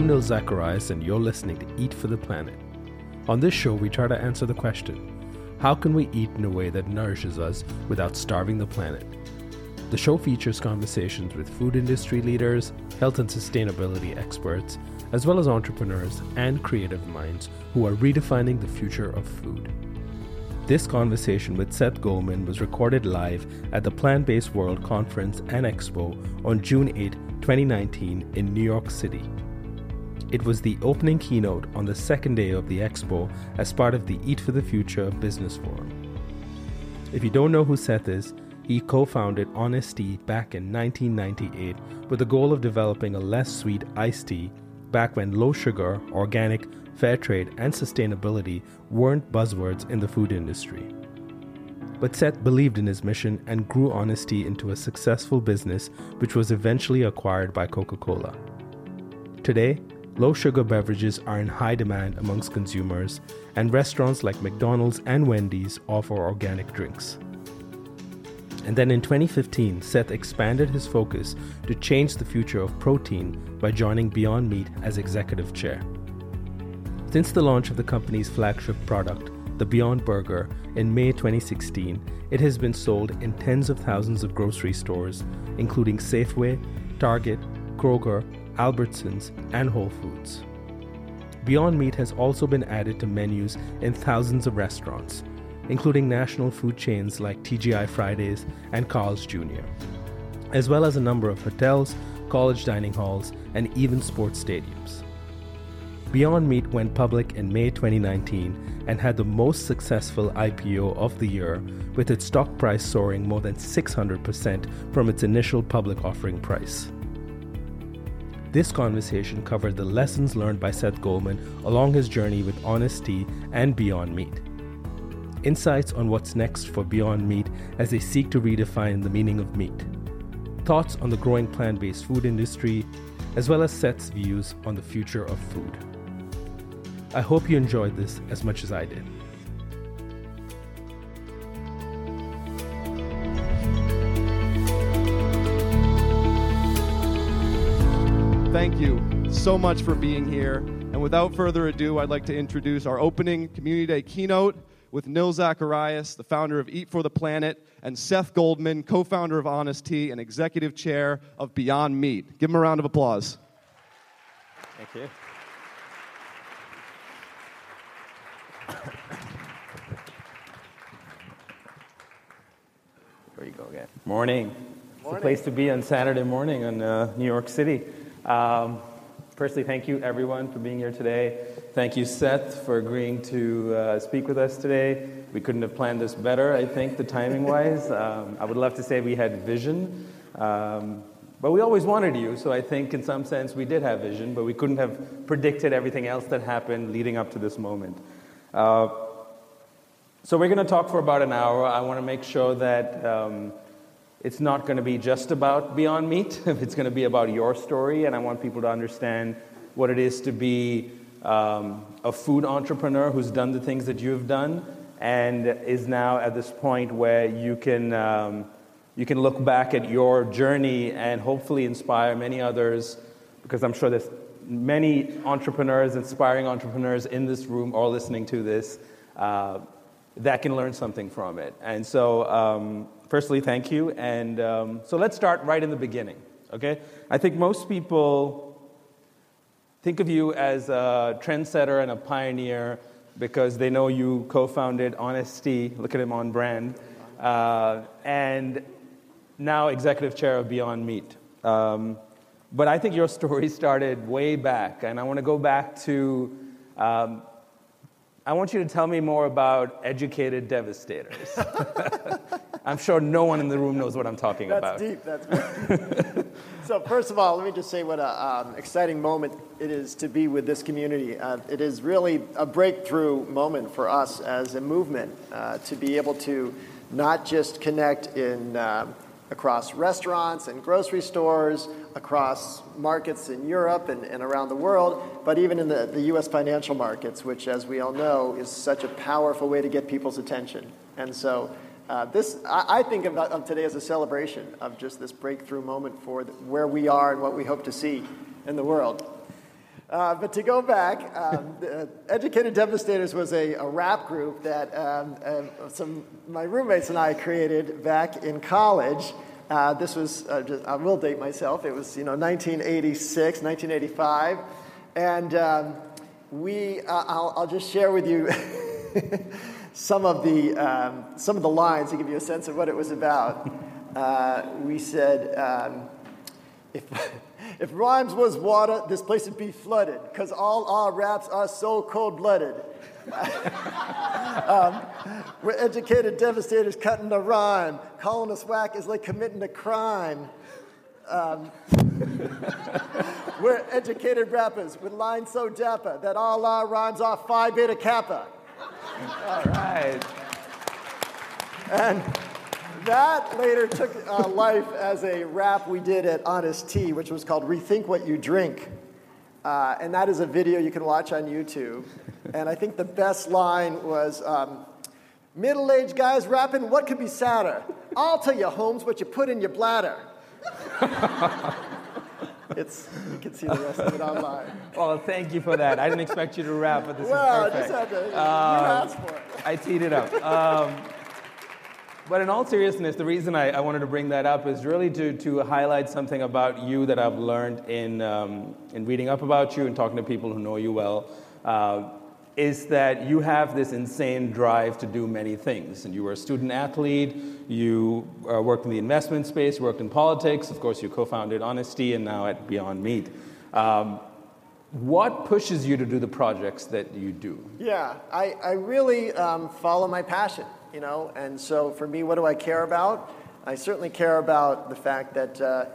I'm Nil Zacharias, and you're listening to Eat for the Planet. On this show, we try to answer the question how can we eat in a way that nourishes us without starving the planet? The show features conversations with food industry leaders, health and sustainability experts, as well as entrepreneurs and creative minds who are redefining the future of food. This conversation with Seth Goldman was recorded live at the Plant Based World Conference and Expo on June 8, 2019, in New York City. It was the opening keynote on the second day of the expo as part of the Eat for the Future Business Forum. If you don't know who Seth is, he co founded Honest Tea back in 1998 with the goal of developing a less sweet iced tea back when low sugar, organic, fair trade, and sustainability weren't buzzwords in the food industry. But Seth believed in his mission and grew Honest Tea into a successful business, which was eventually acquired by Coca Cola. Today, low sugar beverages are in high demand amongst consumers, and restaurants like McDonald's and Wendy's offer organic drinks. And then in 2015, Seth expanded his focus to change the future of protein by joining Beyond Meat as executive chair. Since the launch of the company's flagship product, the Beyond Burger, in May 2016, it has been sold in tens of thousands of grocery stores, including Safeway, Target, Kroger, Albertsons, and Whole Foods. Beyond Meat has also been added to menus in thousands of restaurants, including national food chains like TGI Fridays and Carl's Jr., as well as a number of hotels, college dining halls, and even sports stadiums. Beyond Meat went public in May 2019 and had the most successful IPO of the year, with its stock price soaring more than 600% from its initial public offering price. This conversation covered the lessons learned by Seth Goldman along his journey with Honest Tea and Beyond Meat insights on what's next for Beyond Meat as they seek to redefine the meaning of meat, thoughts on the growing plant based food industry, as well as Seth's views on the future of food. I hope you enjoyed this as much as I did. Thank you so much for being here. And without further ado, I'd like to introduce our opening Community Day keynote with Nil Zacharias, the founder of Eat for the Planet, and Seth Goldman, co founder of Honest Tea and executive chair of Beyond Meat. Give them a round of applause. Thank you. There you go again. Morning. It's a place to be on Saturday morning in uh, New York City. Um, firstly, thank you everyone for being here today. Thank you, Seth, for agreeing to uh, speak with us today. We couldn't have planned this better, I think, the timing wise. Um, I would love to say we had vision, um, but we always wanted you, so I think in some sense we did have vision, but we couldn't have predicted everything else that happened leading up to this moment. Uh, so we're going to talk for about an hour. I want to make sure that um, it's not going to be just about Beyond Meat, it's going to be about your story, and I want people to understand what it is to be um, a food entrepreneur who's done the things that you've done and is now at this point where you can, um, you can look back at your journey and hopefully inspire many others because I'm sure there's many entrepreneurs, inspiring entrepreneurs in this room or listening to this uh, that can learn something from it. And so, um, firstly, thank you. And um, so let's start right in the beginning, okay? I think most people think of you as a trendsetter and a pioneer because they know you co founded Honest Tea, look at him on brand, uh, and now executive chair of Beyond Meat. Um, but I think your story started way back, and I want to go back to um, I want you to tell me more about educated devastators. I'm sure no one in the room knows what I'm talking That's about. deep. That's deep. so first of all, let me just say what an um, exciting moment it is to be with this community. Uh, it is really a breakthrough moment for us as a movement uh, to be able to not just connect in um, across restaurants and grocery stores, across markets in Europe and, and around the world, but even in the, the U.S. financial markets, which, as we all know, is such a powerful way to get people's attention. And so uh, this, I, I think of, of, today as a celebration of just this breakthrough moment for the, where we are and what we hope to see in the world. Uh, but to go back, um, uh, Educated Devastators was a, a rap group that um, uh, some my roommates and I created back in college. Uh, this was uh, just, I will date myself. It was you know 1986, 1985, and um, we. I'll, I'll, just share with you some of the um, some of the lines to give you a sense of what it was about. we said um, if. If rhymes was water, this place would be flooded, because all our raps are so cold blooded. um, we're educated devastators cutting the rhyme. Calling us whack is like committing a crime. Um, we're educated rappers with lines so dapper that all our rhymes are phi beta kappa. All right. And that later took uh, life as a rap we did at Honest Tea, which was called Rethink What You Drink. Uh, and that is a video you can watch on YouTube. And I think the best line was um, Middle aged guys rapping, what could be sadder? I'll tell you, Holmes, what you put in your bladder. it's, you can see the rest of it online. Well, thank you for that. I didn't expect you to rap, but this well, is perfect. Well, I just had to, you um, asked for it. I teed it up. Um, but in all seriousness, the reason I, I, wanted to bring that up is really to, to highlight something about you that I've learned in, um, in reading up about you and talking to people who know you well. Uh, is that you have this insane drive to do many things. And you were a student athlete, you uh, worked in the investment space, worked in politics, of course, you co founded Honest Tea, and now at Beyond Meat. Um, what pushes you to do the projects that you do? Yeah, I, I really um, follow my passion you know. And so for me, what do I care about? I certainly care about the fact that uh,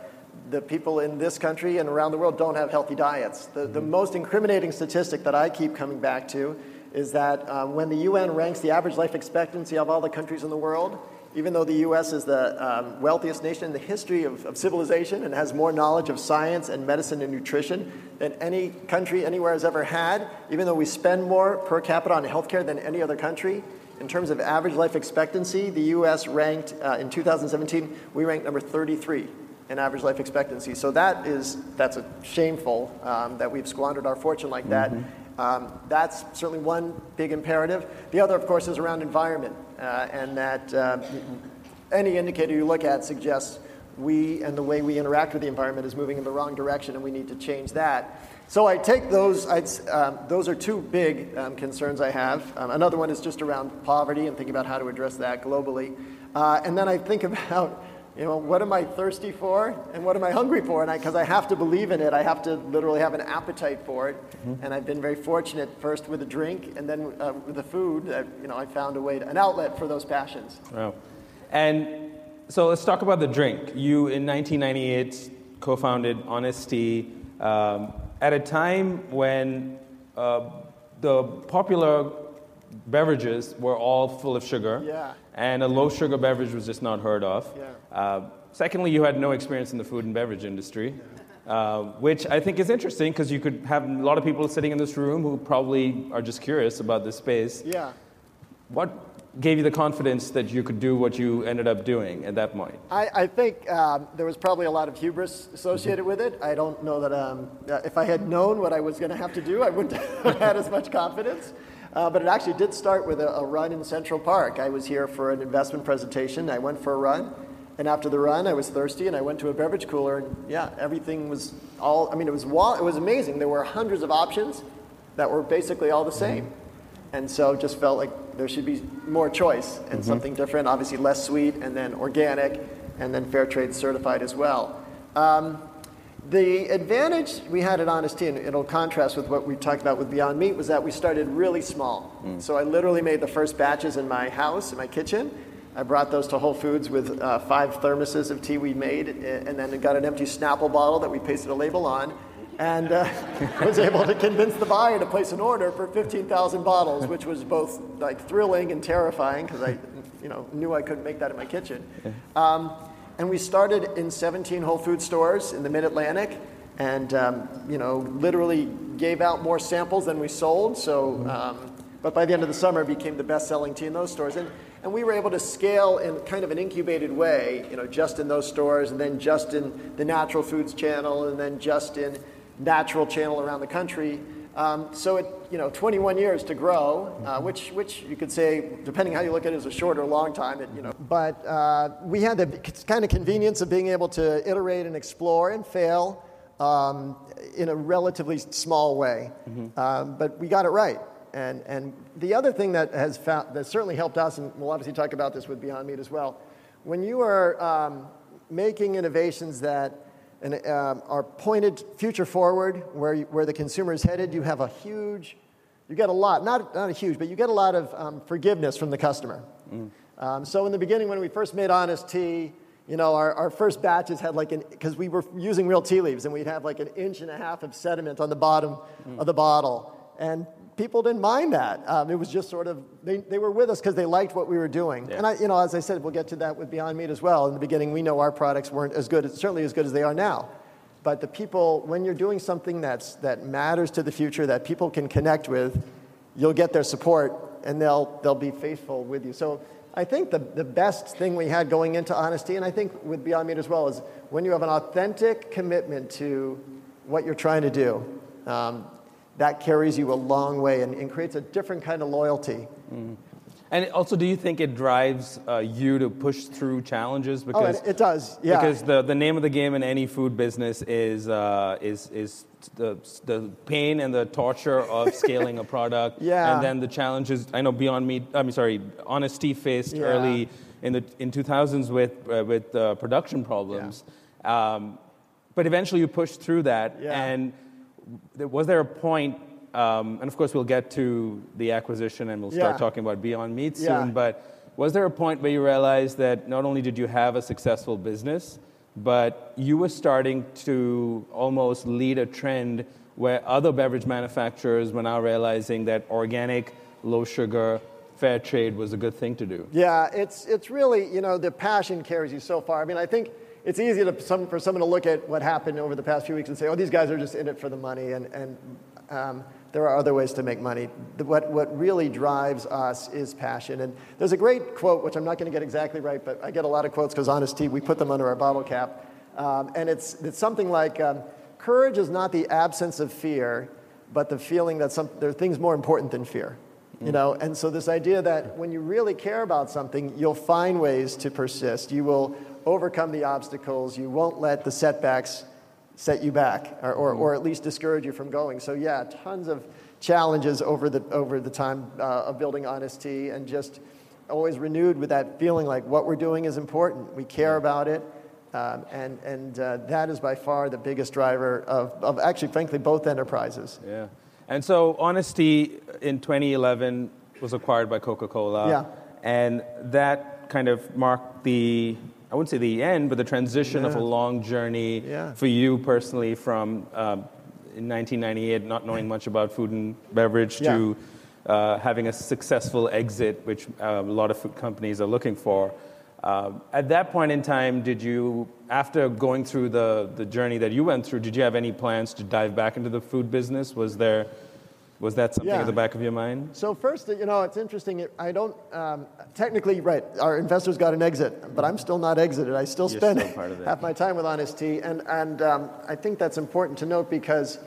the people in this country and around the world don't have healthy diets. The, the most incriminating statistic that I keep coming back to is that um, when the UN ranks the average life expectancy of all the countries in the world, even though the US is the um, wealthiest nation in the history of, of, civilization and has more knowledge of science and medicine and nutrition than any country anywhere has ever had, even though we spend more per capita on healthcare than any other country, in terms of average life expectancy, the US ranked uh, in 2017, we ranked number 33 in average life expectancy. So that is, that's a shameful um, that we've squandered our fortune like that. Mm-hmm. Um, that's certainly one big imperative. The other, of course, is around environment, uh, and that uh, any indicator you look at suggests we and the way we interact with the environment is moving in the wrong direction, and we need to change that. So I take those, um, those are two big um, concerns I have. Um, another one is just around poverty and thinking about how to address that globally. Uh, and then I think about, you know, what am I thirsty for and what am I hungry for? And I because I, I, have to believe in it, I have to literally have an appetite for it. Mm-hmm. And I've been very fortunate first with the drink and then uh, with the food. That, you know, I found a way, to, an outlet for those passions. Wow. And so let's talk about the drink. You, in 1998, co-founded Honest Tea Um, at a time when uh, the popular beverages were all full of sugar, yeah. and a low sugar beverage was just not heard of. Yeah. Uh, secondly, you had no experience in the food and beverage industry. Uh, which I think is interesting because you could have a lot of people sitting in this room who probably are just curious about this space. Yeah. What gave you the confidence that you could do what you ended up doing at that point? I, I think um, there was probably a lot of hubris associated with it. I don't know that um, if I had known what I was going to have to do, I wouldn't have had as much confidence. Uh, but it actually did start with a, a, run in Central Park. I was here for an investment presentation. I went for a run. And after the run, I was thirsty and I went to a beverage cooler. And yeah, everything was all, I mean, it was, it was amazing. There were hundreds of options that were basically all the same. And so just felt like there should be more choice and mm-hmm. something different, obviously less sweet, and then organic, and then fair trade certified as well. Um, The advantage we had at Honest Tea, and it'll contrast with what we talked about with Beyond Meat, was that we started really small. So I literally made the first batches in my house, in my kitchen. I brought those to Whole Foods with uh, five thermoses of tea we made, and then got an empty Snapple bottle that we pasted a label on, and uh, was able to convince the buyer to place an order for 15,000 bottles, which was both like thrilling and terrifying because I, you know, knew I couldn't make that in my kitchen. Um, and we started in 17 Whole Food stores in the Mid Atlantic, and um, you know, literally gave out more samples than we sold. So, um, but by the end of the summer, became the best-selling tea in those stores, and and we were able to scale in kind of an incubated way, you know, just in those stores, and then just in the natural foods channel, and then just in natural channel around the country. Um, so it, you know, 21 years to grow, uh, which, which you could say, depending how you look at it, is a short or long time. It, you know, but uh, we had the kind of convenience of being able to iterate and explore and fail um, in a relatively small way. Um, but we got it right. And, and the other thing that has found, that certainly helped us, and we'll obviously talk about this with Beyond Meat as well, when you are um, making innovations that and, um, are pointed future forward, where, you, where the consumer is headed, you have a huge, you get a lot, not, not a huge, but you get a lot of um, forgiveness from the customer. Um, so in the beginning, when we first made Honest Tea, you know, our, our first batches had like an, because we were using real tea leaves, and we'd have like an inch and a half of sediment on the bottom of the bottle. And people didn't mind that. Um, it was just sort of, they, they were with us because they liked what we were doing. And I, you know, as I said, we'll get to that with Beyond Meat as well. In the beginning, we know our products weren't as good, certainly as good as they are now. But the people, when you're doing something that's, that matters to the future, that people can connect with, you'll get their support and they'll, they'll be faithful with you. So I think the, the best thing we had going into Honest Tea, and I think with Beyond Meat as well, is when you have an authentic commitment to what you're trying to do, um, that carries you a long way and, and creates a different kind of loyalty. And also, do you think it drives uh, you to push through challenges? Oh, Because it, it does, yeah. Because the, the name of the game in any food business is, uh, is, is the, the pain and the torture of scaling a product. Yeah. And then the challenges, I know Beyond Meat, I mean, sorry, Honest Tea faced Yeah. early in the in 2000s with, uh, with uh, production problems. Um, but eventually you push through that. Yeah. And was there a point, um, and of course we'll get to the acquisition and we'll start Yeah. talking about Beyond Meat soon, Yeah. but was there a point where you realized that not only did you have a successful business, but you were starting to almost lead a trend where other beverage manufacturers were now realizing that organic, low sugar, fair trade was a good thing to do? Yeah, it's, it's really, you know, the passion carries you so far. I mean, I think it's easy to, some, for someone to look at what happened over the past few weeks and say, oh, these guys are just in it for the money, and, and um, there are other ways to make money. The, what, what really drives us is passion. And there's a great quote, which I'm not going to get exactly right, but I get a lot of quotes because Honest Tea, we put them under our bottle cap. Um, and it's, it's something like, um, courage is not the absence of fear, but the feeling that some, there are things more important than fear. You know, and so this idea that when you really care about something, you'll find ways to persist. You will overcome the obstacles. You won't let the setbacks set you back, or, or, or at least discourage you from going. So yeah, tons of challenges over the over the time uh, of building Honest Tea and just always renewed with that feeling like what we're doing is important. We care about it. Um, and and uh, that is by far the biggest driver of, of actually, frankly, both enterprises. Yeah. And so Honest Tea in 2011 was acquired by Coca-Cola. Yeah. And that kind of marked the, I wouldn't say the end, but the transition of a long journey Yeah. for you personally from um, in 1998 not knowing much about food and beverage to uh, having a successful exit, which uh, a lot of food companies are looking for. Um, at that point in time, did you, after going through the, the journey that you went through, did you have any plans to dive back into the food business? Was there, was that something Yeah. at the back of your mind? So first, you know, it's interesting. I don't um, technically right. Our investors got an exit, but I'm still not exited. I still You're spend still part of it. half my time with Honest Tea, and and um, I think that's important to note because.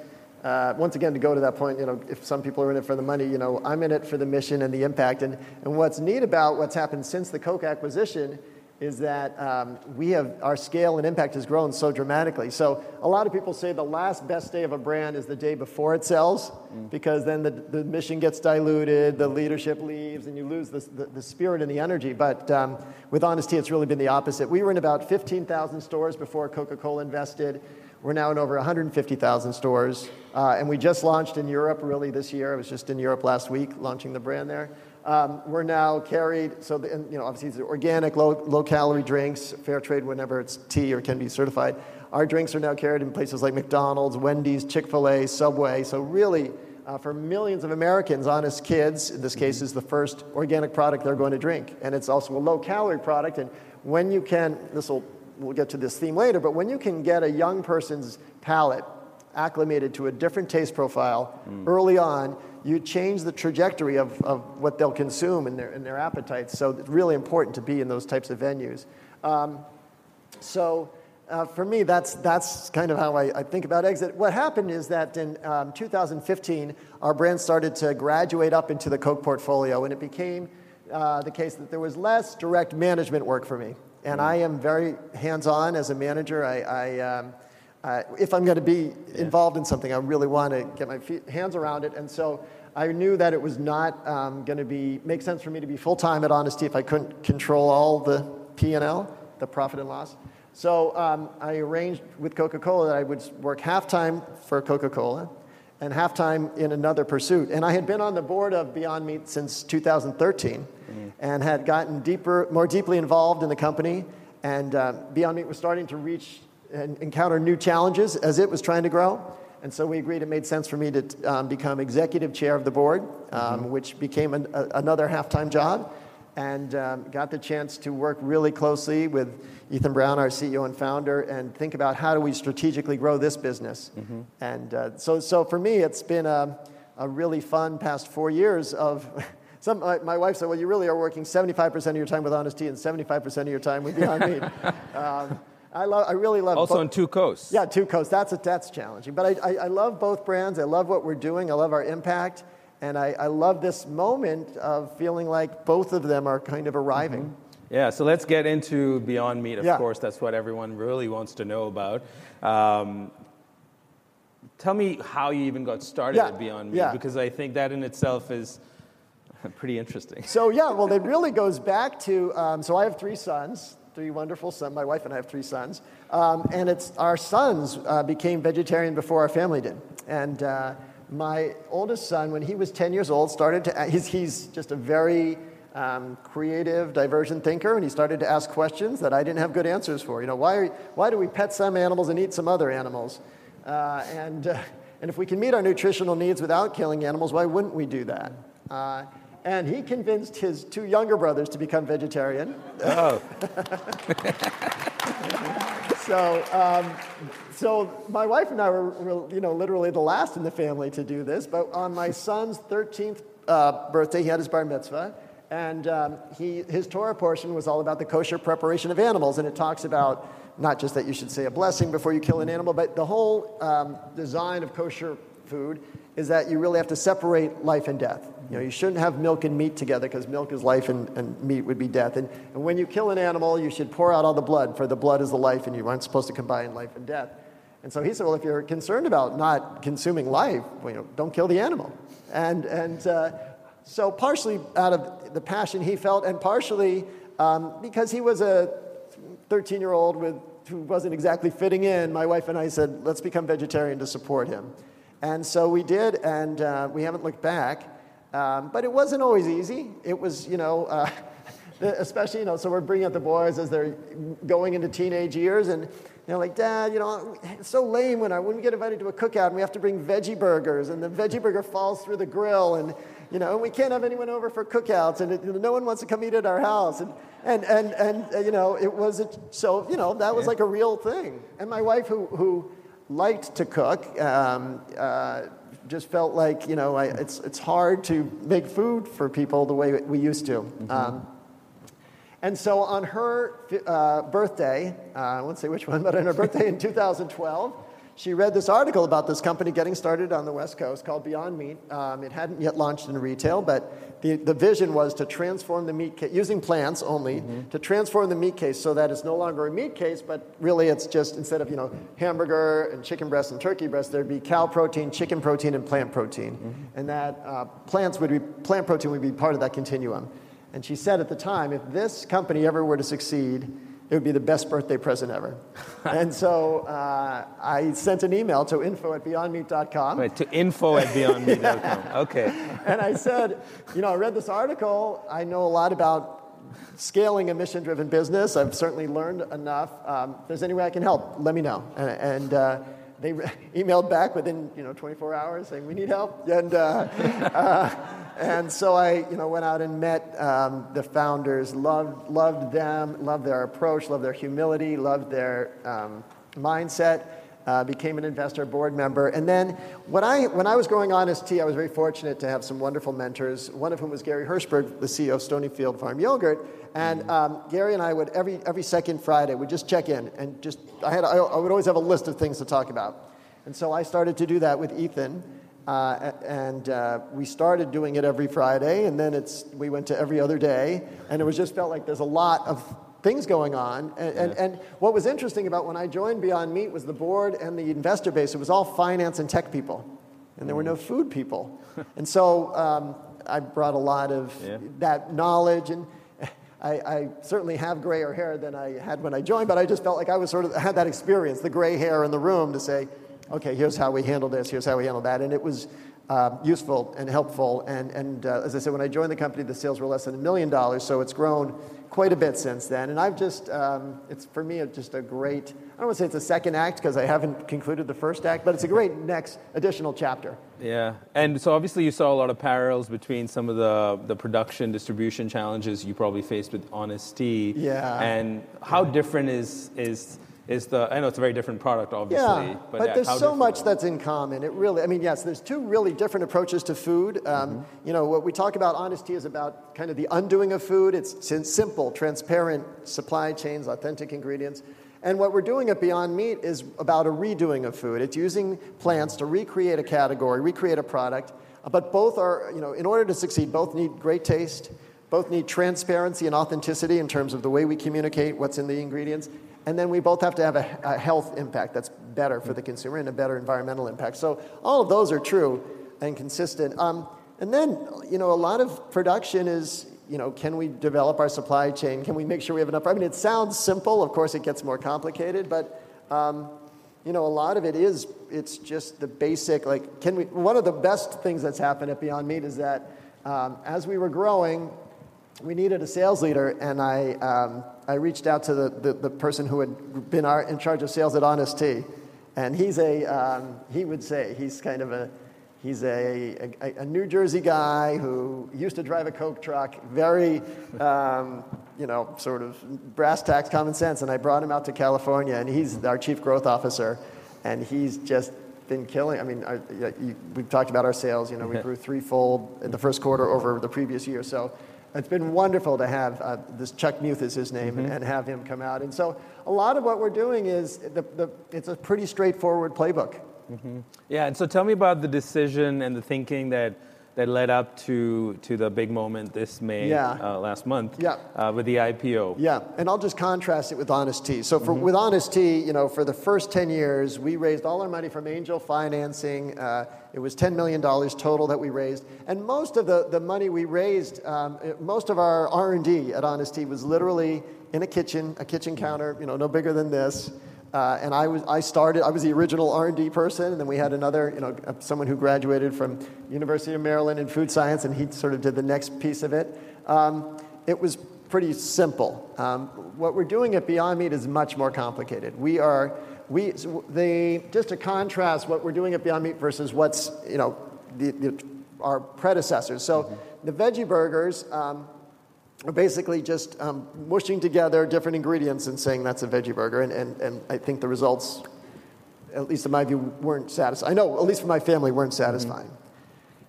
Uh, once again, to go to that point, you know, if some people are in it for the money, you know, I'm in it for the mission and the impact. And, and what's neat about what's happened since the Coke acquisition is that um, we have our scale and impact has grown so dramatically. So a lot of people say the last best day of a brand is the day before it sells, because then the, the mission gets diluted, the leadership leaves, and you lose the, the, the spirit and the energy. But um, with Honest Tea, it's really been the opposite. We were in about 15,000 stores before Coca-Cola invested. We're now in over 150,000 stores. Uh, and we just launched in Europe really this year. I was just in Europe last week launching the brand there. Um, we're now carried, so the, and, you know, obviously these are organic, low, low calorie drinks, fair trade whenever it's tea or can be certified. Our drinks are now carried in places like McDonald's, Wendy's, Chick fil A, Subway. So, really, uh, for millions of Americans, Honest Kids, in this case, is the first organic product they're going to drink. And it's also a low calorie product. And when you can, this will, we'll get to this theme later, but when you can get a young person's palate acclimated to a different taste profile mm. early on, you change the trajectory of, of what they'll consume and their, and their appetites. So it's really important to be in those types of venues. Um, so uh, for me, that's, that's kind of how I, I, think about exit. What happened is that in um, 2015, our brand started to graduate up into the Coke portfolio, and it became uh, the case that there was less direct management work for me. And I am very hands on as a manager. I, I um, uh, if I'm going to be involved in something, I really want to get my feet, hands around it. And so I knew that it was not um, going to be make sense for me to be full time at Honest Tea if I couldn't control all the P and L, the profit and loss. So um, I arranged with Coca Cola that I would work half time for Coca Cola and half time in another pursuit. And I had been on the board of Beyond Meat since 2013 mm. and had gotten deeper, more deeply involved in the company. And uh, Beyond Meat was starting to reach and encounter new challenges as it was trying to grow. And so we agreed it made sense for me to um, become executive chair of the board, um, mm-hmm. which became an, a, another half time job and um, got the chance to work really closely with Ethan Brown, our CEO and founder, and think about how do we strategically grow this business. Mm-hmm. And uh, so, so for me, it's been a, a really fun past four years of. Some, my, my, wife said, "Well, you really are working 75% of your time with Honest Tea and 75% of your time with Beyond Meat." I love. I really love. Also both. on two coasts. Yeah, two coasts. That's a, that's challenging, but I, I, I love both brands. I love what we're doing. I love our impact. And I, I love this moment of feeling like both of them are kind of arriving. Mm-hmm. Yeah, so let's get into Beyond Meat. Of yeah. course, that's what everyone really wants to know about. Um, tell me how you even got started yeah. at Beyond Meat, yeah. because I think that in itself is pretty interesting. So, yeah, well, it really goes back to um, so I have three sons, three wonderful sons. My wife and I have three sons. Um, and it's our sons uh, became vegetarian before our family did. And uh, my oldest son, when he was 10 years old, started to, he's, he's just a very um, creative, divergent thinker, and he started to ask questions that I didn't have good answers for. You know, why, are, why do we pet some animals and eat some other animals? Uh, and, uh, and if we can meet our nutritional needs without killing animals, why wouldn't we do that? And he convinced his two younger brothers to become vegetarian. Oh. so, um, so my wife and I were, were, you know, literally the last in the family to do this. But on my son's 13th uh, birthday, he had his bar mitzvah, and um, he, his Torah portion was all about the kosher preparation of animals, and it talks about not just that you should say a blessing before you kill an animal, but the whole um, design of kosher food is that you really have to separate life and death. You know, you shouldn't have milk and meat together because milk is life and, and meat would be death. And, and when you kill an animal, you should pour out all the blood, for the blood is the life, and you aren't supposed to combine life and death. And so he said, well, if you're concerned about not consuming life, well, you know, don't kill the animal. And, and uh, so partially out of the passion he felt, and partially um, because he was a 13-year-old with who wasn't exactly fitting in, my wife and I said, let's become vegetarian to support him. And so we did, and uh, we haven't looked back. Um, but it wasn't always easy. It was, you know, uh, especially, you know, so we're bringing up the boys as they're going into teenage years, and they're like, Dad, you know, it's so lame when, I, when we get invited to a cookout and we have to bring veggie burgers, and the veggie burger falls through the grill, and, you know, and we can't have anyone over for cookouts, and it, no one wants to come eat at our house. And, and, and, and uh, you know, it was, a, so, you know, that was like a real thing. And my wife, who, who liked to cook, um, uh, just felt like, you know, I, it's, it's hard to make food for people the way we used to. Mm-hmm. Um, and so on her uh, birthday, uh, I won't say which one, but on her birthday in 2012, she read this article about this company getting started on the West Coast called Beyond Meat. Um, it hadn't yet launched in retail, but the, the vision was to transform the meat case, using plants only, mm-hmm. to transform the meat case so that it's no longer a meat case, but really it's just instead of, you know, hamburger and chicken breast and turkey breast, there'd be cow protein, chicken protein, and plant protein. Mm-hmm. And that uh, plants would be, plant protein would be part of that continuum. And she said at the time, if this company ever were to succeed, it would be the best birthday present ever. and so uh, I sent an email to info at beyondmeat.com. Right, to info at beyondmeat.com. Okay. and I said, you know, I read this article. I know a lot about scaling a mission driven business. I've certainly learned enough. Um, if there's any way I can help, let me know. And, and uh, they re- emailed back within you know 24 hours saying we need help. And uh, uh, and so I you know went out and met um, the founders loved loved them loved their approach loved their humility loved their um, mindset uh, became an investor board member. And then when I when I was growing Honest Tea I was very fortunate to have some wonderful mentors one of whom was Gary Hirshberg the CEO of Stonyfield Farm Yogurt. And um, Gary and I would every every second Friday we'd just check in and just I had I, I would always have a list of things to talk about, and so I started to do that with Ethan, uh, and uh, we started doing it every Friday, and then it's we went to every other day, and it was just felt like there's a lot of things going on. And, and, and, what was interesting about when I joined Beyond Meat was the board and the investor base. It was all finance and tech people, and there were no food people. and so um, I brought a lot of Yeah. that knowledge and. I, I certainly have grayer hair than I had when I joined, but I just felt like I was sort of had that experience, the gray hair in the room, to say, okay, here's how we handle this, here's how we handle that, and it was uh, useful and helpful. And, and uh, as I said, when I joined the company, the sales were less than a million dollars, so it's grown quite a bit since then. And I've just, um, it's for me, it's just a great. I don't want to say it's a second act because I haven't concluded the first act, but it's a great next additional chapter. Yeah, and so obviously you saw a lot of parallels between some of the, the production distribution challenges you probably faced with Honest Tea. Yeah. And how different is is is the? I know it's a very different product, obviously. Yeah, but, yeah, there's so much that's in common. It really, I mean, yes, there's two really different approaches to food. Um, You know, what we talk about Honest Tea is about kind of the undoing of food. It's simple, transparent supply chains, authentic ingredients. And what we're doing at Beyond Meat is about a redoing of food. It's using plants to recreate a category, recreate a product. But both are, you know, in order to succeed, both need great taste, both need transparency and authenticity in terms of the way we communicate what's in the ingredients. And then we both have to have a, a health impact that's better for the consumer and a better environmental impact. So all of those are true and consistent. Um, and then, you know, a lot of production is, you know, can we develop our supply chain? Can we make sure we have enough? I mean, it sounds simple. Of course, it gets more complicated, but um, you know, a lot of it is, it's just the basic, like, can we, one of the best things that's happened at Beyond Meat is that um, as we were growing, we needed a sales leader, and I, um, I reached out to the, the, the person who had been our, in charge of sales at Honest Tea. And he's a, um, he would say, he's kind of a, he's a, a, a New Jersey guy who used to drive a Coke truck, very, um, you know, sort of brass tacks, common sense. And I brought him out to California, and he's our chief growth officer, and he's just been killing. I mean, I, you, we've talked about our sales. You know, we grew threefold in the first quarter over the previous year. So it's been wonderful to have uh, this Chuck Muth is his name, and, and have him come out. And so a lot of what we're doing is the, the, it's a pretty straightforward playbook. Yeah, and so tell me about the decision and the thinking that that led up to to the big moment this May Yeah. uh, last month Yeah. uh, with the IPO. Yeah, and I'll just contrast it with Honest Tea. So for, with Honest Tea, you know, for the first 10 years, we raised all our money from angel financing. Uh, it was $10 million total that we raised. And most of the, the money we raised, um, most of our R&D at Honest Tea was literally in a kitchen, a kitchen counter, you know, no bigger than this. Uh, and I was I started I was the original R&D person and then we had another you know uh, someone who graduated from University of Maryland in food science and he sort of did the next piece of it. Um, it was pretty simple. Um, what we're doing at Beyond Meat is much more complicated. We are we the just to contrast what we're doing at Beyond Meat versus what's you know the, the, our predecessors. So the veggie burgers. Um, basically just um, mushing together different ingredients and saying that's a veggie burger. And, and, and I think the results, at least in my view, weren't satisfying. I know, at least for my family, weren't satisfying.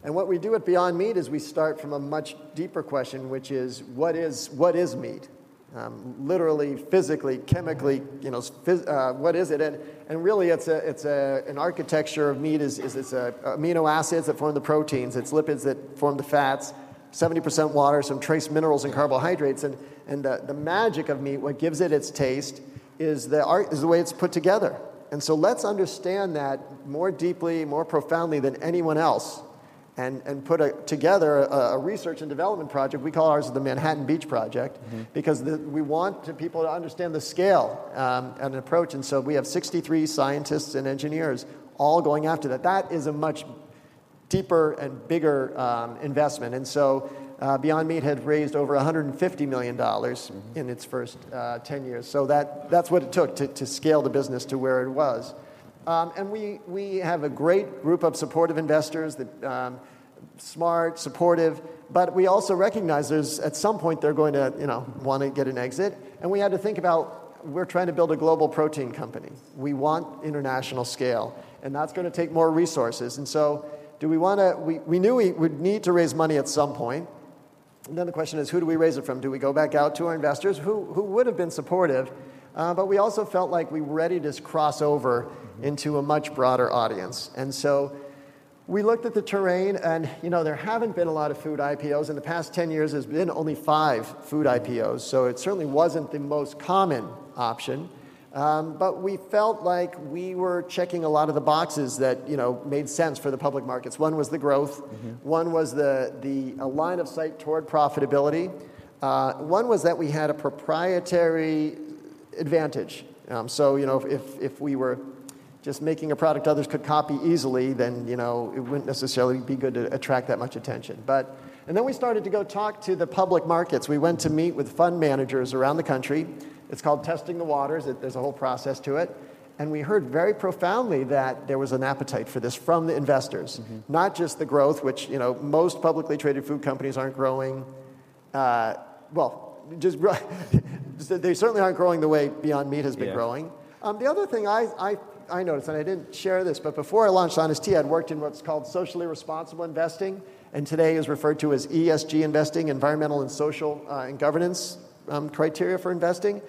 And what we do at Beyond Meat is we start from a much deeper question, which is what is, what is meat? Um, literally, physically, chemically, you know, phys- uh, what is it? And, and really, it's, a, it's a, an architecture of meat is, is it's a, amino acids that form the proteins, it's lipids that form the fats, 70% water, some trace minerals and carbohydrates. And, and the, the magic of meat, what gives it its taste, is the, art, is the way it's put together. And so let's understand that more deeply, more profoundly than anyone else. and, and put a, together a, a, research and development project. We call ours the Manhattan Beach Project mm-hmm. because the, we want to, people to understand the scale um, and approach. And so we have 63 scientists and engineers all going after that. That is a much deeper and bigger um, investment. And so uh, Beyond Meat had raised over $150 million mm-hmm. in its first uh, 10 years. So that, that's what it took to, to scale the business to where it was. Um, and we, we have a great group of supportive investors that um, smart, supportive, but we also recognize there's at some point they're going to you know, want to get an exit. And we had to think about we're trying to build a global protein company. We want international scale, and that's going to take more resources. And so, do we want to? We, we knew we would need to raise money at some point. And then the question is, who do we raise it from? Do we go back out to our investors who, who would have been supportive? Uh, but we also felt like we were ready to cross over into a much broader audience. And so we looked at the terrain, and you know, there haven't been a lot of food IPOs. In the past 10 years, there's been only five food IPOs, so it certainly wasn't the most common option. Um, but we felt like we were checking a lot of the boxes that you know made sense for the public markets. One was the growth, mm-hmm. one was the, the a line of sight toward profitability, uh, one was that we had a proprietary advantage. Um, so you know if, if we were just making a product others could copy easily, then you know it wouldn't necessarily be good to attract that much attention. But and then we started to go talk to the public markets. We went to meet with fund managers around the country it's called testing the waters. There's a whole process to it. And we heard very profoundly that there was an appetite for this from the investors, mm-hmm. not just the growth, which you know most publicly traded food companies aren't growing. Uh, well, just they certainly aren't growing the way Beyond Meat has been yeah. growing. Um, the other thing I, I, I noticed, and I didn't share this, but before I launched Honest Tea, I'd worked in what's called socially responsible investing, and today is referred to as ESG investing, environmental and social uh, and governance um, criteria for investing.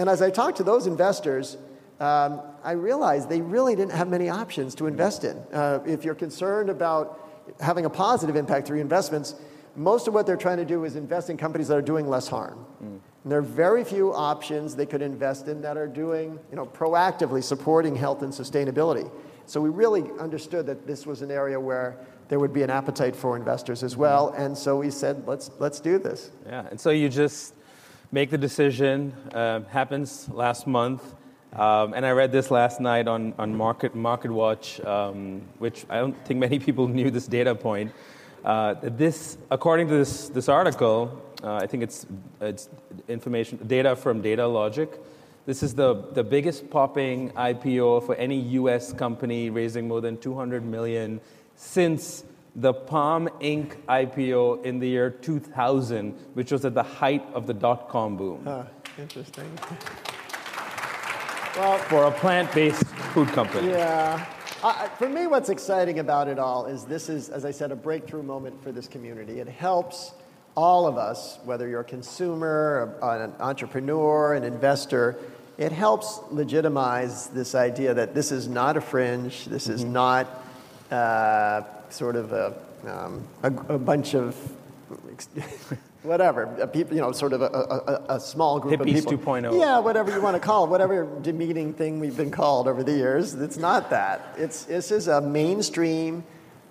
And as I talked to those investors, um, I realized they really didn't have many options to invest in. Uh, if you're concerned about having a positive impact through investments, most of what they're trying to do is invest in companies that are doing less harm. Mm. And there are very few options they could invest in that are doing, you know, proactively supporting health and sustainability. So we really understood that this was an area where there would be an appetite for investors as well. And so we said, let's, let's do this. Yeah, and so you just make the decision. Uh, happens last month. Um, and I read this last night on, on Market, Market Watch, um, which I don't think many people knew this data point. Uh, this, according to this, this article, uh, I think it's, it's information, data from Dealogic. This is the, the biggest popping IPO for any US company raising more than 200 million since the Palm Inc. IPO in the year 2000, which was at the height of the dot com boom. Huh, interesting. well, for a plant based food company. Yeah. Uh, for me, what's exciting about it all is this is, as I said, a breakthrough moment for this community. It helps all of us, whether you're a consumer, an entrepreneur, an investor, it helps legitimize this idea that this is not a fringe, this mm-hmm. is not. Uh, sort of a, um, a, a bunch of whatever, people, you know, sort of a, a, a small group Hippies of people. 2.0. Yeah, whatever you want to call it, whatever demeaning thing we've been called over the years. It's not that. It's, this is a mainstream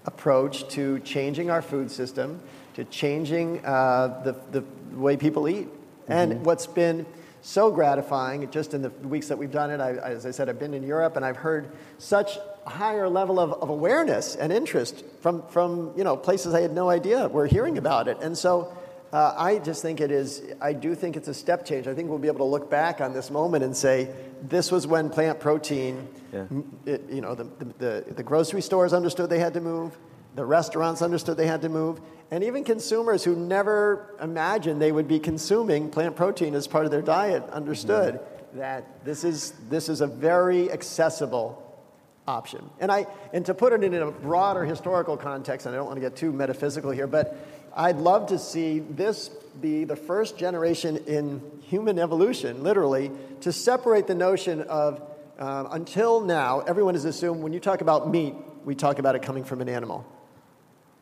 approach to changing our food system, to changing uh, the, the way people eat. Mm-hmm. And what's been so gratifying, just in the weeks that we've done it, I, as I said, I've been in Europe and I've heard such higher level of, of awareness and interest from, from you know, places I had no idea were hearing about it. And so uh, I just think it is, I do think it's a step change. I think we'll be able to look back on this moment and say, this was when plant protein, yeah. it, you know, the, the, the, grocery stores understood they had to move, the restaurants understood they had to move, and even consumers who never imagined they would be consuming plant protein as part of their diet understood mm-hmm. that this is, this is a very accessible option. And, I, and to put it in a broader historical context, and I don't want to get too metaphysical here, but I'd love to see this be the first generation in human evolution, literally, to separate the notion of uh, until now, everyone has assumed when you talk about meat, we talk about it coming from an animal.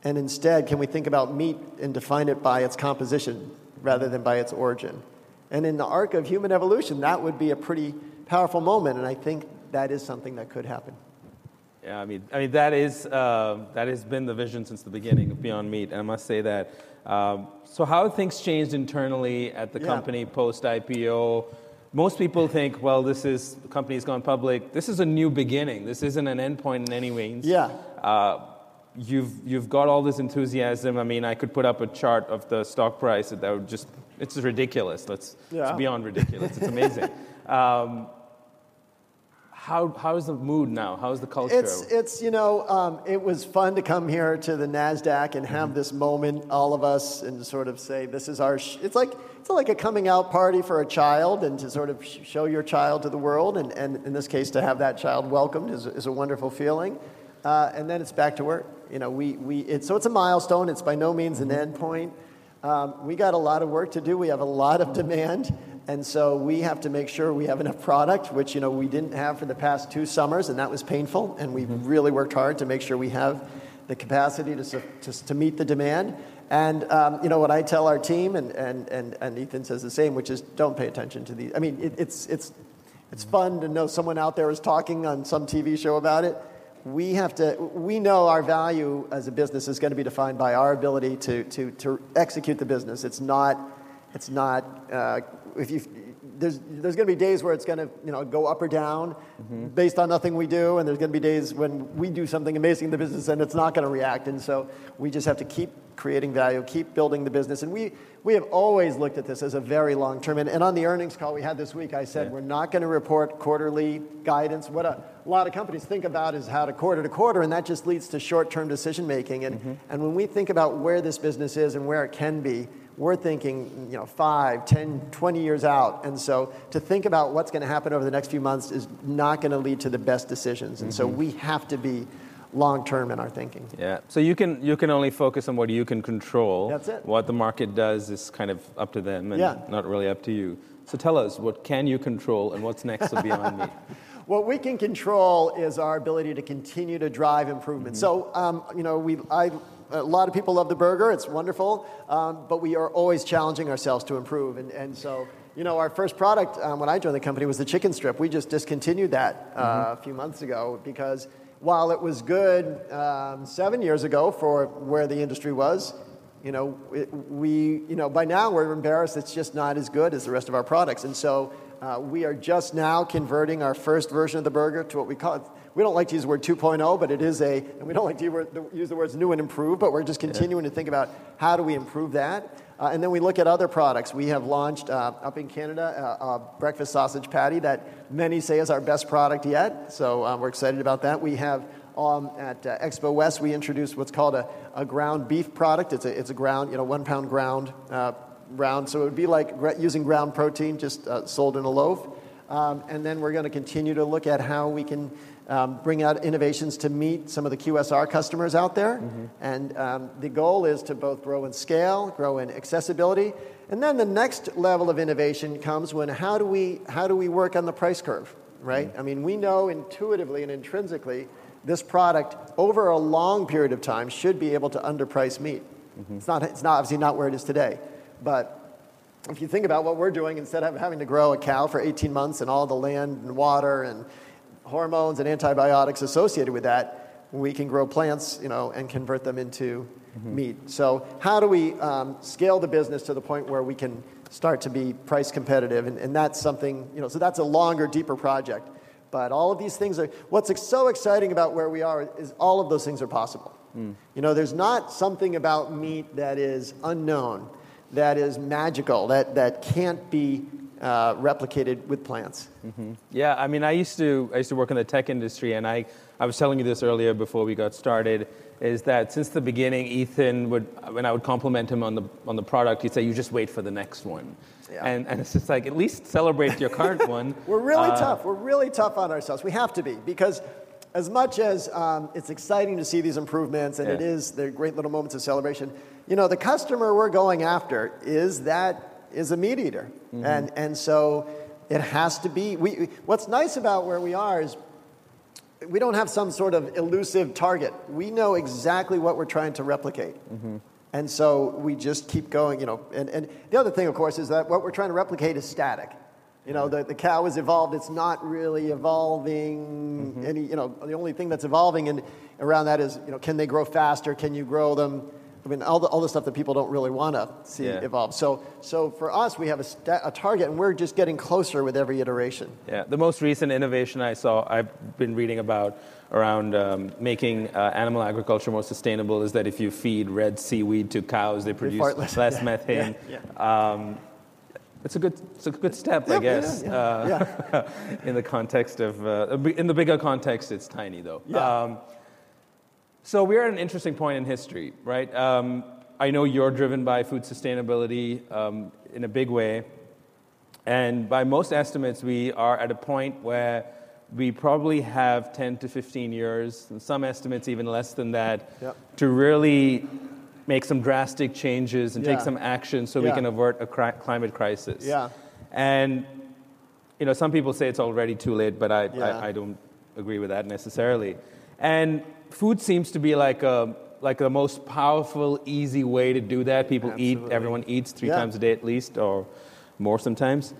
And instead, can we think about meat and define it by its composition rather than by its origin? And in the arc of human evolution, that would be a pretty powerful moment, and I think that is something that could happen. Yeah, I mean, I mean that is uh, that has been the vision since the beginning of Beyond Meat, and I must say that. Um, so, how have things changed internally at the Yeah. company post IPO? Most people think, well, this is the company's gone public. This is a new beginning. This isn't an endpoint in any means. Yeah. Uh, you've you've got all this enthusiasm. I mean, I could put up a chart of the stock price that would just it's ridiculous. Let's Yeah. it's beyond ridiculous. It's amazing. um, how how is the mood now? How's the culture? It's, it's you know, um, it was fun to come here to the NASDAQ and have this moment, all of us, and sort of say, this is our, sh-. it's like, it's like a coming out party for a child and to sort of sh- show your child to the world. And, and in this case, to have that child welcomed is, is a wonderful feeling. Uh, and then it's back to work. You know, we, we, it, so it's a milestone. It's by no means an end point. Um, we got a lot of work to do. We have a lot of demand. And so we have to make sure we have enough product, which you know we didn't have for the past two summers, and that was painful. And we really worked hard to make sure we have the capacity to, to, to meet the demand. And um, you know what I tell our team, and, and, and, and Ethan says the same, which is don't pay attention to these. I mean, it, it's, it's, it's fun to know someone out there is talking on some TV show about it. We have to, we know our value as a business is going to be defined by our ability to, to, to execute the business. It's not, it's not, uh, if you, there's, there's going to be days where it's going to you know, go up or down based on nothing we do, and there's going to be days when we do something amazing in the business and it's not going to react. And so we just have to keep creating value, keep building the business. And we, we have always looked at this as a very long term. And, and on the earnings call we had this week, I said Yeah. we're not going to report quarterly guidance. What a lot of companies think about is how to quarter to quarter, and that just leads to short term decision making. And, mm-hmm. and when we think about where this business is and where it can be, we're thinking, you know, 5, 10, 20 years out. And so to think about what's going to happen over the next few months is not going to lead to the best decisions. And so mm-hmm. we have to be long term in our thinking. Yeah. So you can you can only focus on what you can control. That's it. What the market does is kind of up to them and Yeah. not really up to you. So tell us what can you control and what's next to Beyond Meat. What we can control is our ability to continue to drive improvement. So, um, you know, we, I, a lot of people love the burger. It's wonderful, um, but we are always challenging ourselves to improve. And, and so, you know, our first product um, when I joined the company was the chicken strip. We just discontinued that uh, a few months ago because while it was good um, seven years ago for where the industry was, you know, it, we, you know, by now we're embarrassed it's just not as good as the rest of our products. And so uh, we are just now converting our first version of the burger to what we call. We don't like to use the word 2.0, but it is a, and we don't like to use the- words new and improved, but we're just continuing to think about how do we improve that. Uh, and then we look at other products. We have launched uh, up in Canada uh, a breakfast sausage patty that many say is our best product yet. So uh, we're excited about that. We have um, at uh, Expo West, we introduced what's called a, a ground beef product. It's a, it's a ground, you know, one pound ground uh, round. So it would be like using ground protein just uh, sold in a loaf. Um, and then we're going to continue to look at how we can um, bring out innovations to meet some of the QSR customers out there. And um, the goal is to both grow in scale, grow in accessibility. And then the next level of innovation comes when how do we, how do we work on the price curve, right? I mean, we know intuitively and intrinsically this product over a long period of time should be able to underprice meat. It's, not, it's not obviously not where it is today, but if you think about what we're doing, instead of having to grow a cow for 18 months and all the land and water and hormones and antibiotics associated with that, we can grow plants, you know, and convert them into meat. So how do we um, scale the business to the point where we can start to be price competitive? And, and that's something, you know, so that's a longer, deeper project. But all of these things are, what's so exciting about where we are is all of those things are possible. You know, there's not something about meat that is unknown, that is magical, that, that can't be uh, replicated with plants. Yeah, I mean, I used to I used to work in the tech industry, and I I was telling you this earlier before we got started. Is that since the beginning, Ethan would when I would compliment him on the on the product, he'd say, "You just wait for the next one," Yeah. and and it's just like at least celebrate your current one. We're really Uh, tough. We're really tough on ourselves. We have to be because, as much as um, it's exciting to see these improvements and it Yeah. is they're great little moments of celebration, you know, the customer we're going after is that is a meat eater, Mm-hmm. and and so it has to be. We what's nice about where we are is. We don't have some sort of elusive target. We know exactly what we're trying to replicate. Mm-hmm. And so we just keep going, you know. And, and the other thing, of course, is that what we're trying to replicate is static. You know, the, the cow is evolved. It's not really evolving Mm-hmm. any, you know, the only thing that's evolving and around that is, you know, can they grow faster? Can you grow them? I mean, all the, all the stuff that people don't really want to see Yeah. evolve. So, so for us, we have a, sta- a target and we're just getting closer with every iteration. Yeah, the most recent innovation I saw, I've been reading about around um, making uh, animal agriculture more sustainable is that if you feed red seaweed to cows, they produce less. less Yeah, methane. yeah, Um, it's a good, it's a good step, I guess. yeah, Uh, in the context of, uh, in the bigger context, it's tiny though. Yeah. Um, so we're at an interesting point in history, right? Um, I know you're driven by food sustainability um, in a big way. And by most estimates, we are at a point where we probably have 10 to 15 years, and some estimates even less than that, Yep. to really make some drastic changes and take some action so we can avert a cri- climate crisis. Yeah. And, you know, some people say it's already too late, but I, Yeah. I, I don't agree with that necessarily. And food seems to be like a like the most powerful, easy way to do that. People eat, everyone eats three Yeah. times a day at least, or more sometimes.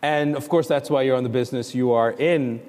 And of course, that's why you're on the business you are in.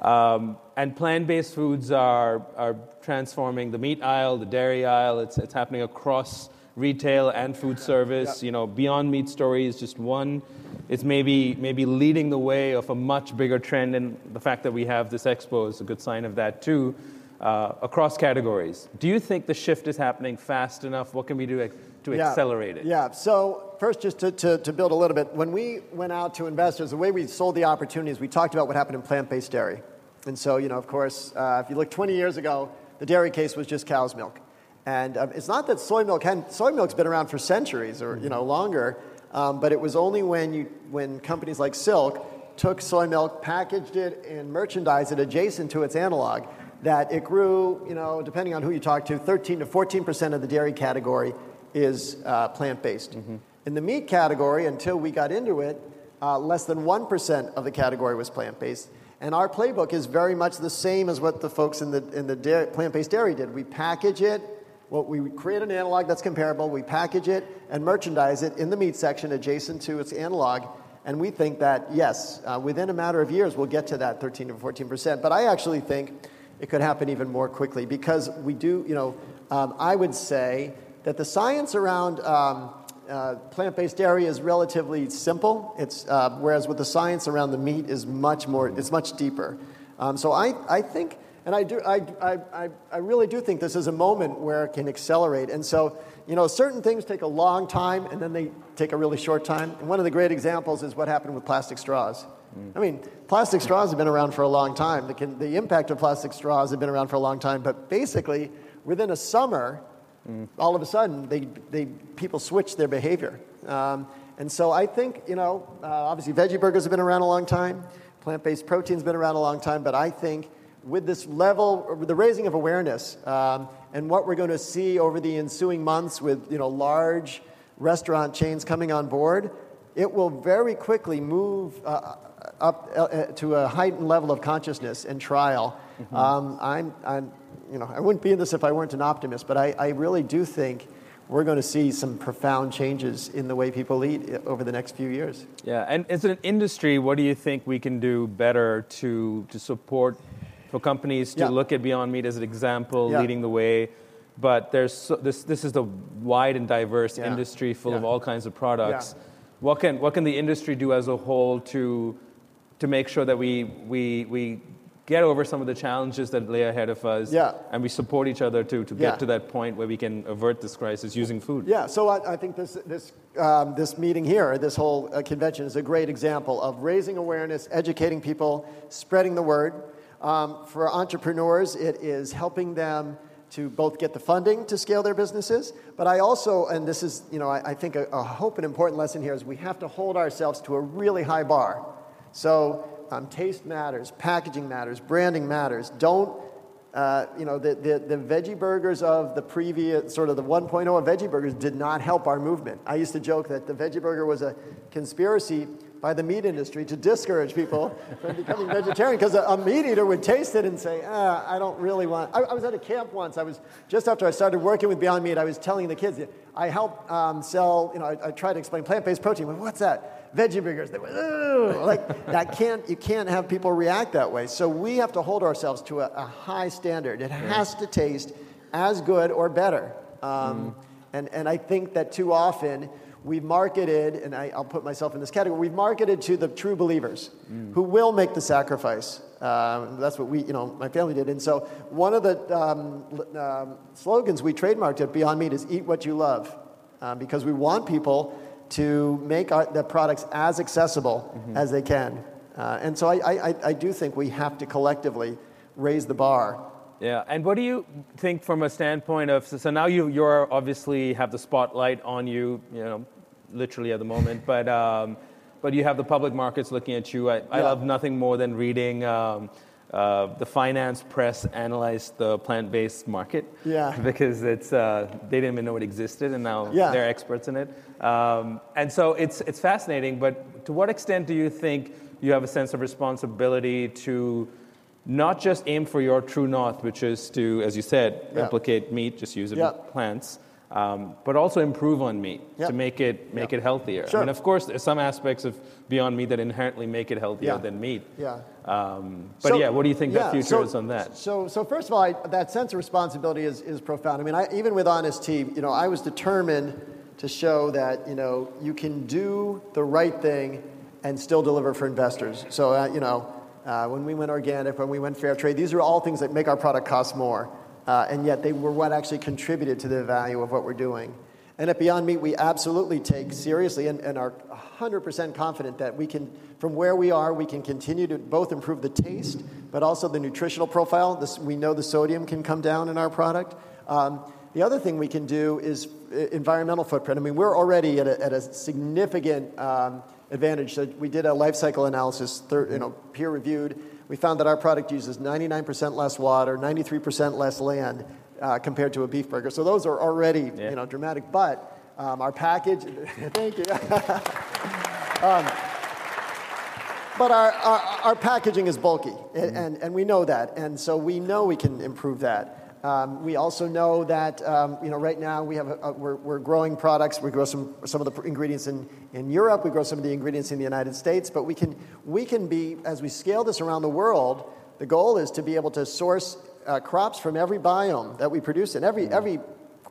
Um, and plant-based foods are, are transforming the meat aisle, the dairy aisle. It's, it's happening across retail and food service. You know, Beyond Meat Story is just one. It's maybe, maybe leading the way of a much bigger trend, and the fact that we have this expo is a good sign of that too, uh, across categories. Do you think the shift is happening fast enough? What can we do to Yeah. accelerate it? Yeah. So first, just to, to, to build a little bit, when we went out to investors, the way we sold the opportunities, we talked about what happened in plant-based dairy. And so, you know, of course, uh, if you look 20 years ago, the dairy case was just cow's milk. And um, it's not that soy milk hadn't, soy milk's been around for centuries or, you know, longer, um, but it was only when, you, when companies like Silk took soy milk, packaged it, and merchandised it adjacent to its analog that it grew, you know, depending on who you talk to, 13 to 14 percent of the dairy category is uh, plant based. In the meat category, until we got into it, uh, less than 1% of the category was plant based. And our playbook is very much the same as what the folks in the, in the dairy, plant based dairy did. We package it, well, we create an analog that's comparable, we package it and merchandise it in the meat section adjacent to its analog. And we think that, yes, uh, within a matter of years, we'll get to that 13 to 14%. But I actually think it could happen even more quickly because we do, you know, um, I would say that the science around um, uh, plant-based dairy is relatively simple. It's uh, whereas with the science around the meat is much more, it's much deeper. Um, so I, I think, and I do, I, I, I, really do think this is a moment where it can accelerate. And so, you know, certain things take a long time and then they take a really short time. And one of the great examples is what happened with plastic straws. I mean, plastic straws have been around for a long time. The, can, the impact of plastic straws have been around for a long time, but basically, within a summer, all of a sudden, they, they, people switch their behavior. Um, and so I think, you know, uh, obviously veggie burgers have been around a long time, plant based protein's been around a long time, but I think with this level, with the raising of awareness, um, and what we're going to see over the ensuing months with, you know, large restaurant chains coming on board, it will very quickly move uh, up uh, uh, to a heightened level of consciousness and trial. Um, I'm, I'm, you know, I wouldn't be in this if I weren't an optimist, but I, I really do think we're going to see some profound changes in the way people eat uh, over the next few years. Yeah, and as an industry, what do you think we can do better to, to support for companies to Yeah. look at Beyond Meat as an example, Yeah. leading the way? But there's so, this, this is the wide and diverse Yeah. industry full of all kinds of products. What, can, what can the industry do as a whole to, to make sure that we, we, we get over some of the challenges that lay ahead of us Yeah. and we support each other to, to Yeah. get to that point where we can avert this crisis using food? Yeah, so I, I think this, this, um, this meeting here, this whole uh, convention, is a great example of raising awareness, educating people, spreading the word. Um, for entrepreneurs, it is helping them to both get the funding to scale their businesses, but I also, and this is, you know, I, I think a, a hope and important lesson here is we have to hold ourselves to a really high bar. So um, taste matters, packaging matters, branding matters. Don't uh, you know, the, the, the veggie burgers of the previous, sort of the 1.0 of veggie burgers did not help our movement. I used to joke that the veggie burger was a conspiracy by the meat industry to discourage people from becoming vegetarian because a, a meat eater would taste it and say, ah, I don't really want. I, I was at a camp once. I was just after I started working with Beyond Meat. I was telling the kids, I help um, sell. You know, I, I try to explain plant-based protein. Well, what's that? Veggie burgers. They went, ooh, like that can't you can't have people react that way. So we have to hold ourselves to a, a high standard. It has to taste as good or better. Um, mm. And and I think that too often we've marketed, and I, will put myself in this category. We've marketed to the true believers mm. who will make the sacrifice. Um, that's what we, you know, my family did. And so one of the um, um, slogans we trademarked at Beyond Meat is "Eat what you love," uh, because we want people to make our, the products as accessible mm-hmm. as they can. Uh, and so I, I, I do think we have to collectively raise the bar. Yeah, and what do you think from a standpoint of so, so now you you're obviously have the spotlight on you, you know, literally at the moment, but um, but you have the public markets looking at you. I, yeah. I love nothing more than reading. Um, uh, the finance press analyzed the plant-based market yeah. because it's uh, they didn't even know it existed, and now yeah. they're experts in it. Um, and so it's it's fascinating. But to what extent do you think you have a sense of responsibility to not just aim for your true north, which is to, as you said, yeah. replicate meat, just use it yeah. with plants, um, but also improve on meat yeah. to make it make it healthier. Sure. I mean, of course, there's some aspects of Beyond Meat that inherently make it healthier than meat. Yeah. Um, but so, yeah, what do you think the future so, is on that? So, so first of all, I, that sense of responsibility is, is profound. I mean, I, even with Honest Tea, you know, I was determined to show that you know you can do the right thing and still deliver for investors. So, uh, you know uh, when we went organic, when we went fair trade, these are all things that make our product cost more. Uh, and yet they were what actually contributed to the value of what we're doing. And at Beyond Meat, we absolutely take seriously and, and are 100% confident that we can, from where we are, we can continue to both improve the taste, but also the nutritional profile. This, we know the sodium can come down in our product. Um, the other thing we can do is uh, environmental footprint. I mean, we're already at a, at a significant um, advantage. So we did a life cycle analysis, you know, peer reviewed. We found that our product uses 99% less water, 93% less land uh, compared to a beef burger. So those are already yeah. you know dramatic. But um, our package, thank you. um, but our, our, our, packaging is bulky, mm-hmm. and, and we know that. And so we know we can improve that. Um, we also know that um, you know right now we have a, a, we're, we're, growing products. We grow some some of the ingredients in, in Europe. We grow some of the ingredients in the United States. But we can we can be as we scale this around the world. The goal is to be able to source uh, crops from every biome that we produce and Every every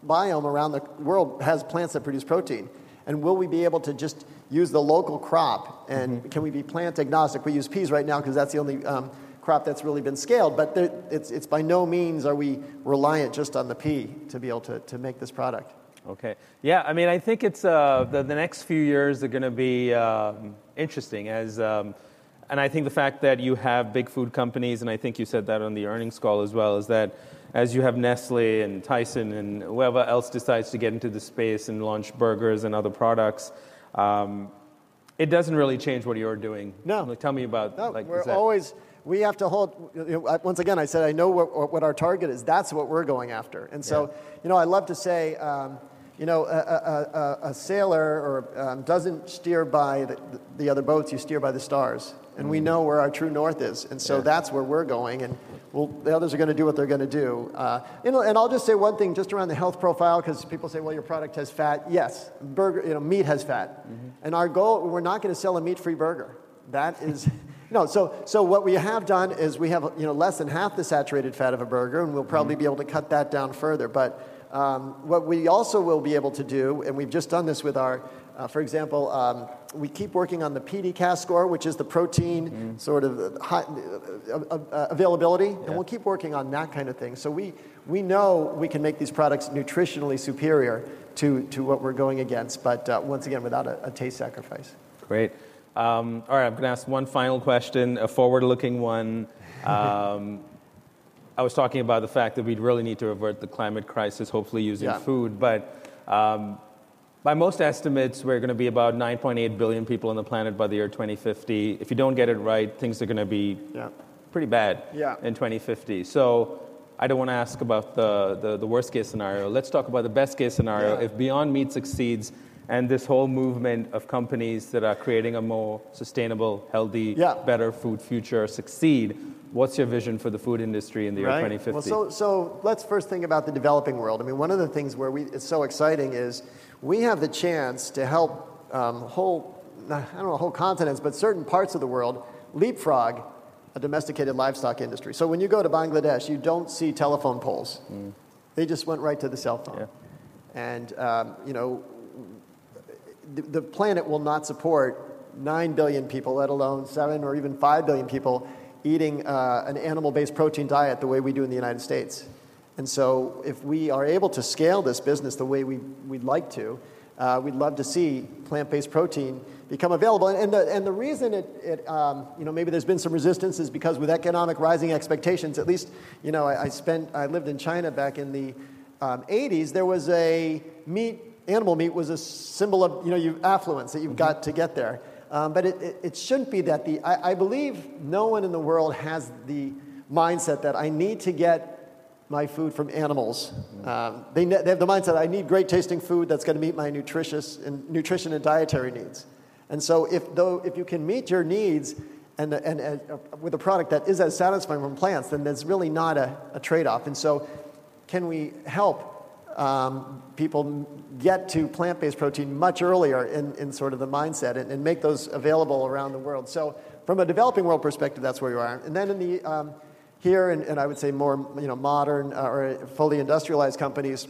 biome around the world has plants that produce protein. And will we be able to just use the local crop? And mm-hmm. can we be plant agnostic? We use peas right now because that's the only um, crop that's really been scaled, but there, it's, it's by no means are we reliant just on the pea to be able to, to make this product. Okay. Yeah, I mean, I think it's uh, the, the next few years are going to be um, interesting as. Um, and I think the fact that you have big food companies, and I think you said that on the earnings call as well, is that as you have Nestle and Tyson and whoever else decides to get into the space and launch burgers and other products, um, it doesn't really change what you're doing. No. Like, tell me about. No, like, we're always we have to hold, you know, once again, I said, I know what, what, our target is. That's what we're going after. And so, yeah. you know, I love to say, um, you know, a, a, a, a sailor or, um, doesn't steer by the, the, other boats, you steer by the stars. And mm. we know where our true north is. And so yeah. that's where we're going. And well, the others are going to do what they're going to do. Uh, you know, and I'll just say one thing just around the health profile, because people say, well, your product has fat. Yes, burger, you know, meat has fat. Mm-hmm. And our goal, we're not going to sell a meat free burger. That is. No, so, so what we have done is we have you know, less than half the saturated fat of a burger, and we'll probably mm-hmm. be able to cut that down further. But um, what we also will be able to do, and we've just done this with our, uh, for example, um, we keep working on the PDCAAS score, which is the protein mm-hmm. sort of high, uh, uh, uh, availability, yeah. and we'll keep working on that kind of thing. So we, we know we can make these products nutritionally superior to, to what we're going against, but uh, once again, without a, a taste sacrifice. Great. Um, all right, I'm going to ask one final question, a forward looking one. Um, I was talking about the fact that we'd really need to avert the climate crisis, hopefully using yeah. food. But um, by most estimates, we're going to be about 9.8 billion people on the planet by the year 2050. If you don't get it right, things are going to be yeah. pretty bad yeah. in 2050. So I don't want to ask about the, the, the, worst case scenario. Let's talk about the best case scenario. If Beyond Meat succeeds, and this whole movement of companies that are creating a more sustainable, healthy, yeah. better food future succeed. What's your vision for the food industry in the right. year 2050? Well, so, so let's first think about the developing world. I mean, one of the things where we, it's so exciting is we have the chance to help um, whole I don't know, whole continents, but certain parts of the world leapfrog a domesticated livestock industry. So when you go to Bangladesh, you don't see telephone poles. Mm. They just went right to the cell phone. Yeah. And, um, you know, the, the planet will not support 9 billion people, let alone 7 or even 5 billion people, eating uh, an animal based protein diet the way we do in the United States. And so, if we are able to scale this business the way we, we'd like to, uh, we'd love to see plant based protein become available. And, and, the, and the reason it, it um, you know, maybe there's been some resistance is because with economic rising expectations, at least, you know, I, I spent, I lived in China back in the um, 80s, there was a meat, animal meat was a symbol of, you know, you, affluence that you've mm-hmm. got to get there. Um, but it, it, it, shouldn't be that the, I, I, believe no one in the world has the mindset that I need to get my food from animals. Um, they, they have the mindset I need great tasting food that's going to meet my nutritious and, nutrition and dietary needs. And so if, though, if you can meet your needs and, and, uh, with a product that is as satisfying from plants, then there's really not a, a trade-off. And so can we help um, people get to plant based protein much earlier in, in sort of the mindset and, and, make those available around the world. So, from a developing world perspective, that's where you are. And then in the um, here, and, and, I would say more you know, modern uh, or fully industrialized companies,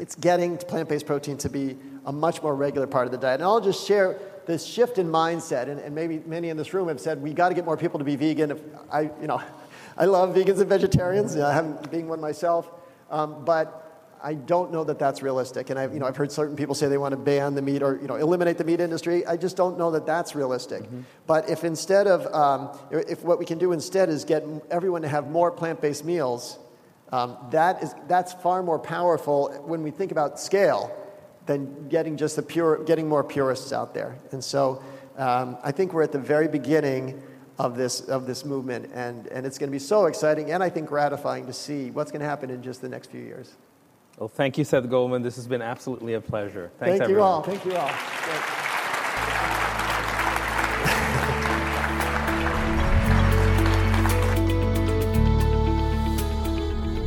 it's getting plant based protein to be a much more regular part of the diet. And I'll just share this shift in mindset, and, and maybe many in this room have said, we got to get more people to be vegan. If I, you know, I love vegans and vegetarians, I haven't being one myself. Um, but I don't know that that's realistic. And I've, you know, I've heard certain people say they want to ban the meat or you know, eliminate the meat industry. I just don't know that that's realistic. Mm-hmm. But if instead of, um, if what we can do instead is get everyone to have more plant based meals, um, that is, that's far more powerful when we think about scale than getting just the pure, getting more purists out there. And so um, I think we're at the very beginning of this, of this movement, and, and it's going to be so exciting and I think gratifying to see what's going to happen in just the next few years. Well, thank you, Seth Goldman. This has been absolutely a pleasure. Thanks, thank everyone. you all. Thank you all.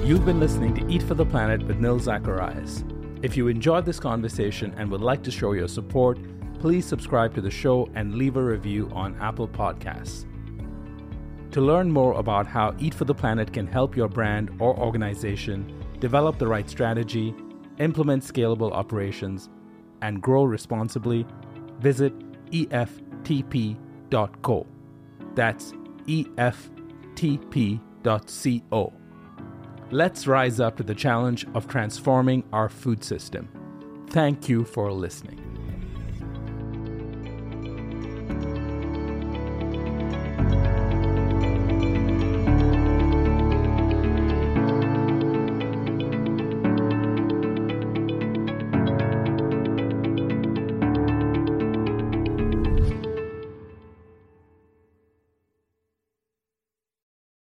You've been listening to Eat for the Planet with Nil Zacharias. If you enjoyed this conversation and would like to show your support, please subscribe to the show and leave a review on Apple Podcasts. To learn more about how Eat for the Planet can help your brand or organization, develop the right strategy, implement scalable operations, and grow responsibly, visit EFTP.co. That's EFTP.co. Let's rise up to the challenge of transforming our food system. Thank you for listening.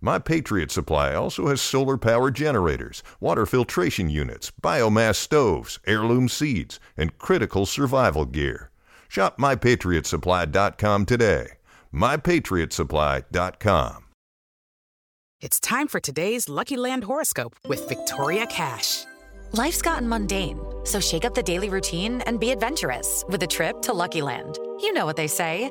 My Patriot Supply also has solar power generators, water filtration units, biomass stoves, heirloom seeds, and critical survival gear. Shop MyPatriotSupply.com today. MyPatriotSupply.com. It's time for today's Lucky Land horoscope with Victoria Cash. Life's gotten mundane, so shake up the daily routine and be adventurous with a trip to Lucky Land. You know what they say.